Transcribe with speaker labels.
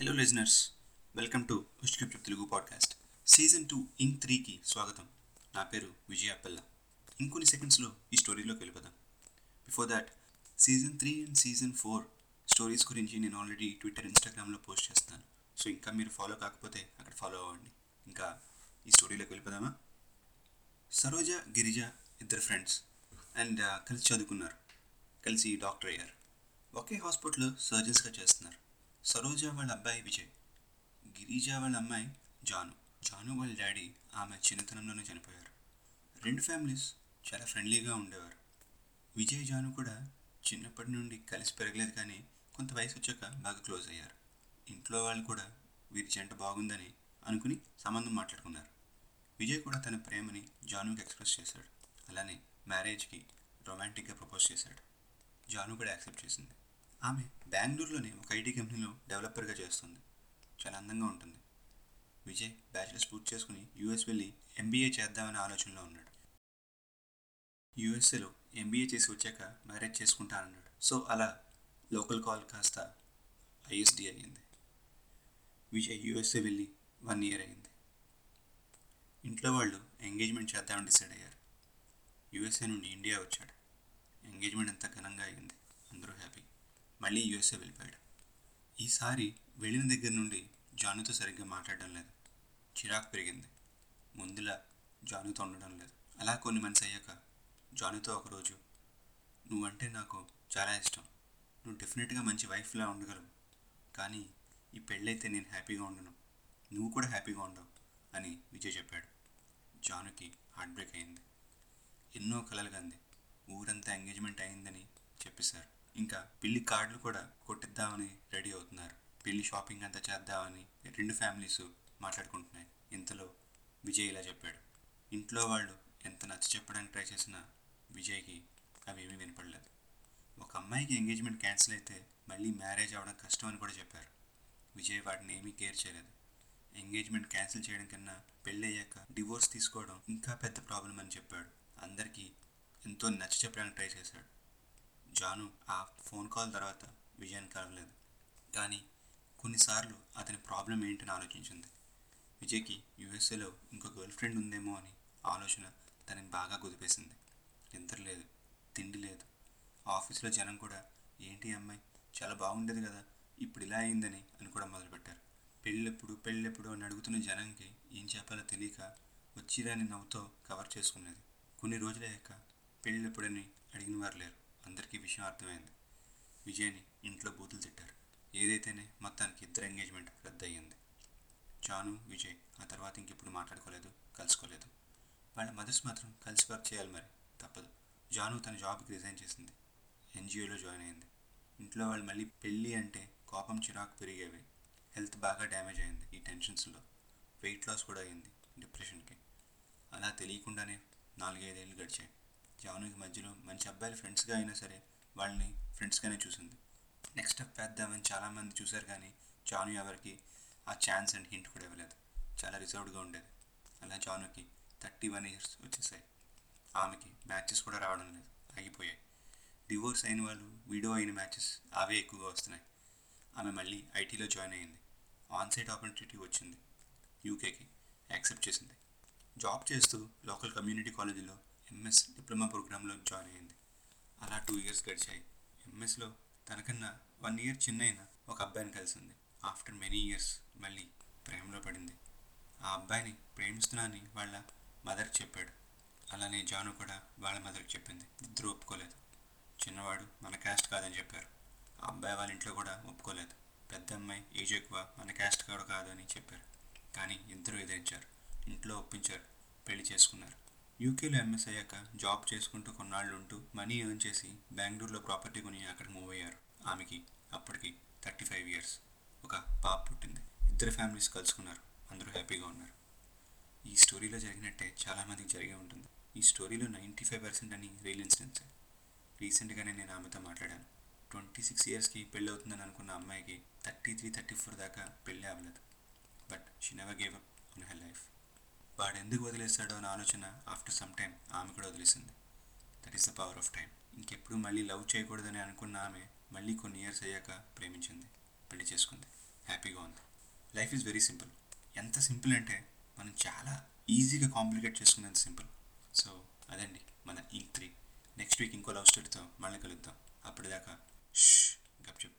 Speaker 1: Hello listeners welcome to ఉష్కప్ట్ Telugu podcast season two ఇంక్ త్రీకి స్వాగతం. నా పేరు విజయ అప్పల్ల ఇంకొన్ని సెకండ్స్లో ఈ స్టోరీలోకి వెళ్ళిపోదాం. Before that season three and season four stories గురించి నేను ఆల్రెడీ ట్విట్టర్ ఇన్స్టాగ్రామ్లో పోస్ట్ చేస్తాను సో ఇంకా మీరు ఫాలో కాకపోతే అక్కడ ఫాలో అవ్వండి. ఇంకా ఈ స్టోరీలోకి వెళ్ళిపోదామా? సరోజ గిరిజ ఇద్దరు ఫ్రెండ్స్ అండ్ uh, కలిసి చదువుకున్నారు. కలిసి డాక్టర్ అయ్యారు. ఒకే హాస్పిటల్లో సర్జన్స్గా చేస్తున్నారు. సరోజ వాళ్ళ అబ్బాయి విజయ్ గిరిజ వాళ్ళ అమ్మాయి జాను. జాను వాళ్ళ డాడీ ఆమె చిన్నతనంలోనే చనిపోయారు. రెండు ఫ్యామిలీస్ చాలా ఫ్రెండ్లీగా ఉండేవారు. విజయ్ జాను కూడా చిన్నప్పటి నుండి కలిసి పెరగలేదు కానీ కొంత వయసు వచ్చాక బాగా క్లోజ్ అయ్యారు. ఇంట్లో వాళ్ళు కూడా వీరి జంట బాగుందని అనుకుని సంబంధం మాట్లాడుకున్నారు. విజయ్ కూడా తన ప్రేమని జానుకి ఎక్స్ప్రెస్ చేశాడు. అలానే మ్యారేజ్కి రొమాంటిక్గా ప్రపోజ్ చేశాడు. జాను కూడా యాక్సెప్ట్ చేసింది. ఆమె బెంగళూరులోని ఒక ఐటీ కంపెనీలో డెవలపర్గా చేస్తుంది. చాలా అందంగా ఉంటుంది. విజయ్ బ్యాచిలర్స్ పూర్తి చేసుకుని యూఎస్ వెళ్ళి ఎంబీఏ చేద్దామనే ఆలోచనలో ఉన్నాడు. యూఎస్ఏలో ఎంబీఏ చేసి వచ్చాక మ్యారేజ్ చేసుకుంటానన్నాడు. సో అలా లోకల్ కాల్ కాస్త ఐఎస్డి అయ్యింది. విజయ్ యూఎస్ఏ వెళ్ళి వన్ ఇయర్ అయింది ఇంట్లో వాళ్ళు ఎంగేజ్మెంట్ చేద్దామని డిసైడ్ అయ్యారు. యూఎస్ఏ నుండి ఇండియా వచ్చాడు. ఎంగేజ్మెంట్ ఎంత ఘనంగా అయింది అందరూ హ్యాపీ. మళ్ళీ యూఎస్ఏ వెళ్ళిపోయాడు. ఈసారి వెళ్ళిన దగ్గర నుండి జానుతో సరిగ్గా మాట్లాడడం లేదు. చిరాకు పెరిగింది. ముందులా జానుతో ఉండడం లేదు. అలా కొన్ని మంత్స్ అయ్యాక జానుతో ఒకరోజు నువ్వంటే నాకు చాలా ఇష్టం. నువ్వు డెఫినెట్గా మంచి వైఫ్లా ఉండగలవు. కానీ ఈ పెళ్ళైతే నేను హ్యాపీగా ఉండను. నువ్వు కూడా హ్యాపీగా ఉండవు అని విజయ్ చెప్పాడు. జానుకి హార్ట్ బ్రేక్ అయింది. ఎన్నో కలలు కంది. ఊరంతా ఎంగేజ్మెంట్ అయిందని చెప్పేశారు. ఇంకా పెళ్ళి కార్డులు కూడా కొట్టిద్దామని రెడీ అవుతున్నారు. పెళ్ళి షాపింగ్ అంతా చేద్దామని రెండు ఫ్యామిలీస్ మాట్లాడుకుంటున్నాయి. ఇంతలో విజయ్ ఇలా చెప్పాడు. ఇంట్లో వాళ్ళు ఎంత నచ్చ చెప్పడానికి ట్రై చేసినా విజయ్కి అవి ఏమీ వినపడలేదు. ఒక అమ్మాయికి ఎంగేజ్మెంట్ క్యాన్సిల్ అయితే మళ్ళీ మ్యారేజ్ అవ్వడం కష్టం అని కూడా చెప్పారు. విజయ్ వాటిని ఏమీ కేర్ చేయలేదు. ఎంగేజ్మెంట్ క్యాన్సిల్ చేయడం కన్నా పెళ్ళి అయ్యాక డివోర్స్ తీసుకోవడం ఇంకా పెద్ద ప్రాబ్లం అని చెప్పాడు. అందరికీ ఎంతో నచ్చ చెప్పడానికి ట్రై చేశాడు. జాను ఆ ఫోన్ కాల్ తర్వాత విజయాన్ని కలవలేదు. కానీ కొన్నిసార్లు అతని ప్రాబ్లం ఏంటని ఆలోచించింది. విజయ్కి యూఎస్ఏలో ఇంకో గర్ల్ ఫ్రెండ్ ఉందేమో అని ఆలోచన తనని బాగా కుదిపేసింది. నిద్ర లేదు తిండి లేదు. ఆఫీస్లో జనం కూడా ఏంటి అమ్మాయి చాలా బాగుండేది కదా ఇప్పుడు ఇలా అయిందని అని కూడా మొదలుపెట్టారు. పెళ్ళెప్పుడు పెళ్ళెప్పుడు అని అడుగుతున్న జనంకి ఏం చెప్పాలో తెలియక వచ్చిరాని నవ్వుతో కవర్ చేసుకునేది. కొన్ని రోజులయ్యాక పెళ్ళెప్పుడని అడిగిన వారు లేరు. అందరికీ విషయం అర్థమైంది. విజయ్ని ఇంట్లో బూతులు తిట్టారు. ఏదైతేనే మొత్తానికి ఇద్దరు ఎంగేజ్మెంట్ రద్దయింది జాను విజయ్ ఆ తర్వాత ఇంకెప్పుడు మాట్లాడుకోలేదు కలుసుకోలేదు. వాళ్ళ మదర్స్ మాత్రం కలిసి వర్క్ చేయాలి మరి తప్పదు. జాను తన జాబ్కి రిజైన్ చేసింది. ఎన్జిఓలో జాయిన్ అయింది. ఇంట్లో వాళ్ళు మళ్ళీ పెళ్ళి అంటే కోపం చిరాకు పెరిగేవి. హెల్త్ బాగా డ్యామేజ్ అయింది ఈ టెన్షన్స్లో. వెయిట్ లాస్ కూడా అయింది డిప్రెషన్కి. అలా తెలియకుండానే నాలుగైదేళ్ళు గడిచాయి. జానుకి మధ్యలో మంచి అబ్బాయిలు ఫ్రెండ్స్గా అయినా సరే వాళ్ళని ఫ్రెండ్స్గానే చూసింది. నెక్స్ట్ స్టెప్ వేద్దామని చాలామంది చూశారు కానీ జాను ఎవరికి ఆ ఛాన్స్ అండ్ హింట్ కూడా ఇవ్వలేదు. చాలా రిజర్వ్డ్గా ఉండేది. అలా జానుకి థర్టీ వన్ ఇయర్స్ వచ్చేసాయి. ఆమెకి మ్యాచెస్ కూడా రావడం లేదు. ఆగిపోయాయి. డివోర్స్ అయిన వాళ్ళు వీడియో అయిన మ్యాచెస్ అవే ఎక్కువగా వస్తున్నాయి. ఆమె మళ్ళీ ఐటీలో జాయిన్ అయింది. ఆన్ సైట్ ఆపర్చునిటీ వచ్చింది యూకేకి యాక్సెప్ట్ చేసింది. జాబ్ చేస్తూ లోకల్ కమ్యూనిటీ కాలేజీలో ఎంఎస్ డిప్లొమా ప్రోగ్రాంలో జాయిన్ అయింది అలా టూ ఇయర్స్ గడిచాయి. ఎంఎస్లో తనకన్నా వన్ ఇయర్ చిన్న ఒక అబ్బాయిని కలిసింది. ఆఫ్టర్ మెనీ ఇయర్స్ మళ్ళీ ప్రేమలో పడింది. ఆ అబ్బాయిని ప్రేమిస్తున్నానని వాళ్ళ మదర్కి చెప్పాడు. అలానే జాను కూడా వాళ్ళ మదర్కి చెప్పింది. ఇద్దరు ఒప్పుకోలేదు. చిన్నవాడు మన క్యాస్ట్ కాదని చెప్పారు. ఆ అబ్బాయి వాళ్ళ ఇంట్లో కూడా ఒప్పుకోలేదు. పెద్ద అమ్మాయి ఏజ్ ఎక్కువ మన క్యాస్ట్ కూడా కాదు అని చెప్పారు. కానీ ఇద్దరు ఎదిరించారు. ఇంట్లో ఒప్పించారు. పెళ్ళి చేసుకున్నారు. యూకేలో ఎంఎస్ అయ్యాక జాబ్ చేసుకుంటూ కొన్నాళ్ళు ఉంటూ మనీ ఎర్న్ చేసి బెంగళూరులో ప్రాపర్టీ కొని అక్కడ మూవ్ అయ్యారు. ఆమెకి అప్పటికి థర్టీ ఫైవ్ ఇయర్స్ ఒక పాప పుట్టింది. ఇద్దరు ఫ్యామిలీస్ కలుసుకున్నారు. అందరూ హ్యాపీగా ఉన్నారు. ఈ స్టోరీలో జరిగినట్టే చాలామందికి జరిగే ఉంటుంది. ఈ స్టోరీలో నైంటీ ఫైవ్ పర్సెంట్ అని రియల్ ఇన్సిడెంట్స్ రీసెంట్గానే నేను ఆమెతో మాట్లాడాను. ట్వంటీ సిక్స్ ఇయర్స్కి పెళ్ళి అవుతుందని అనుకున్న అమ్మాయికి థర్టీ త్రీ థర్టీ ఫోర్ దాకా పెళ్ళి అవ్వలేదు. But she never gave up on her life వాడెందుకు వదిలేశాడో అనే ఆలోచన ఆఫ్టర్ సమ్ టైం ఆమె కూడా వదిలేసింది. That is the power of time ఇంకెప్పుడు మళ్ళీ లవ్ చేయకూడదని అనుకున్న ఆమె మళ్ళీ కొన్ని ఇయర్స్ అయ్యాక ప్రేమించింది పెళ్ళి చేసుకుంది హ్యాపీగా ఉంది. లైఫ్ ఈజ్ వెరీ సింపుల్ ఎంత సింపుల్ అంటే మనం చాలా ఈజీగా కాంప్లికేట్ చేసుకునేది సింపుల్ సో అదండి మన ఇంక్ త్రీ నెక్స్ట్ వీక్ ఇంకో లవ్ స్టోరీతో మళ్ళీ కలుద్దాం. అప్పటిదాకా గప్చుప్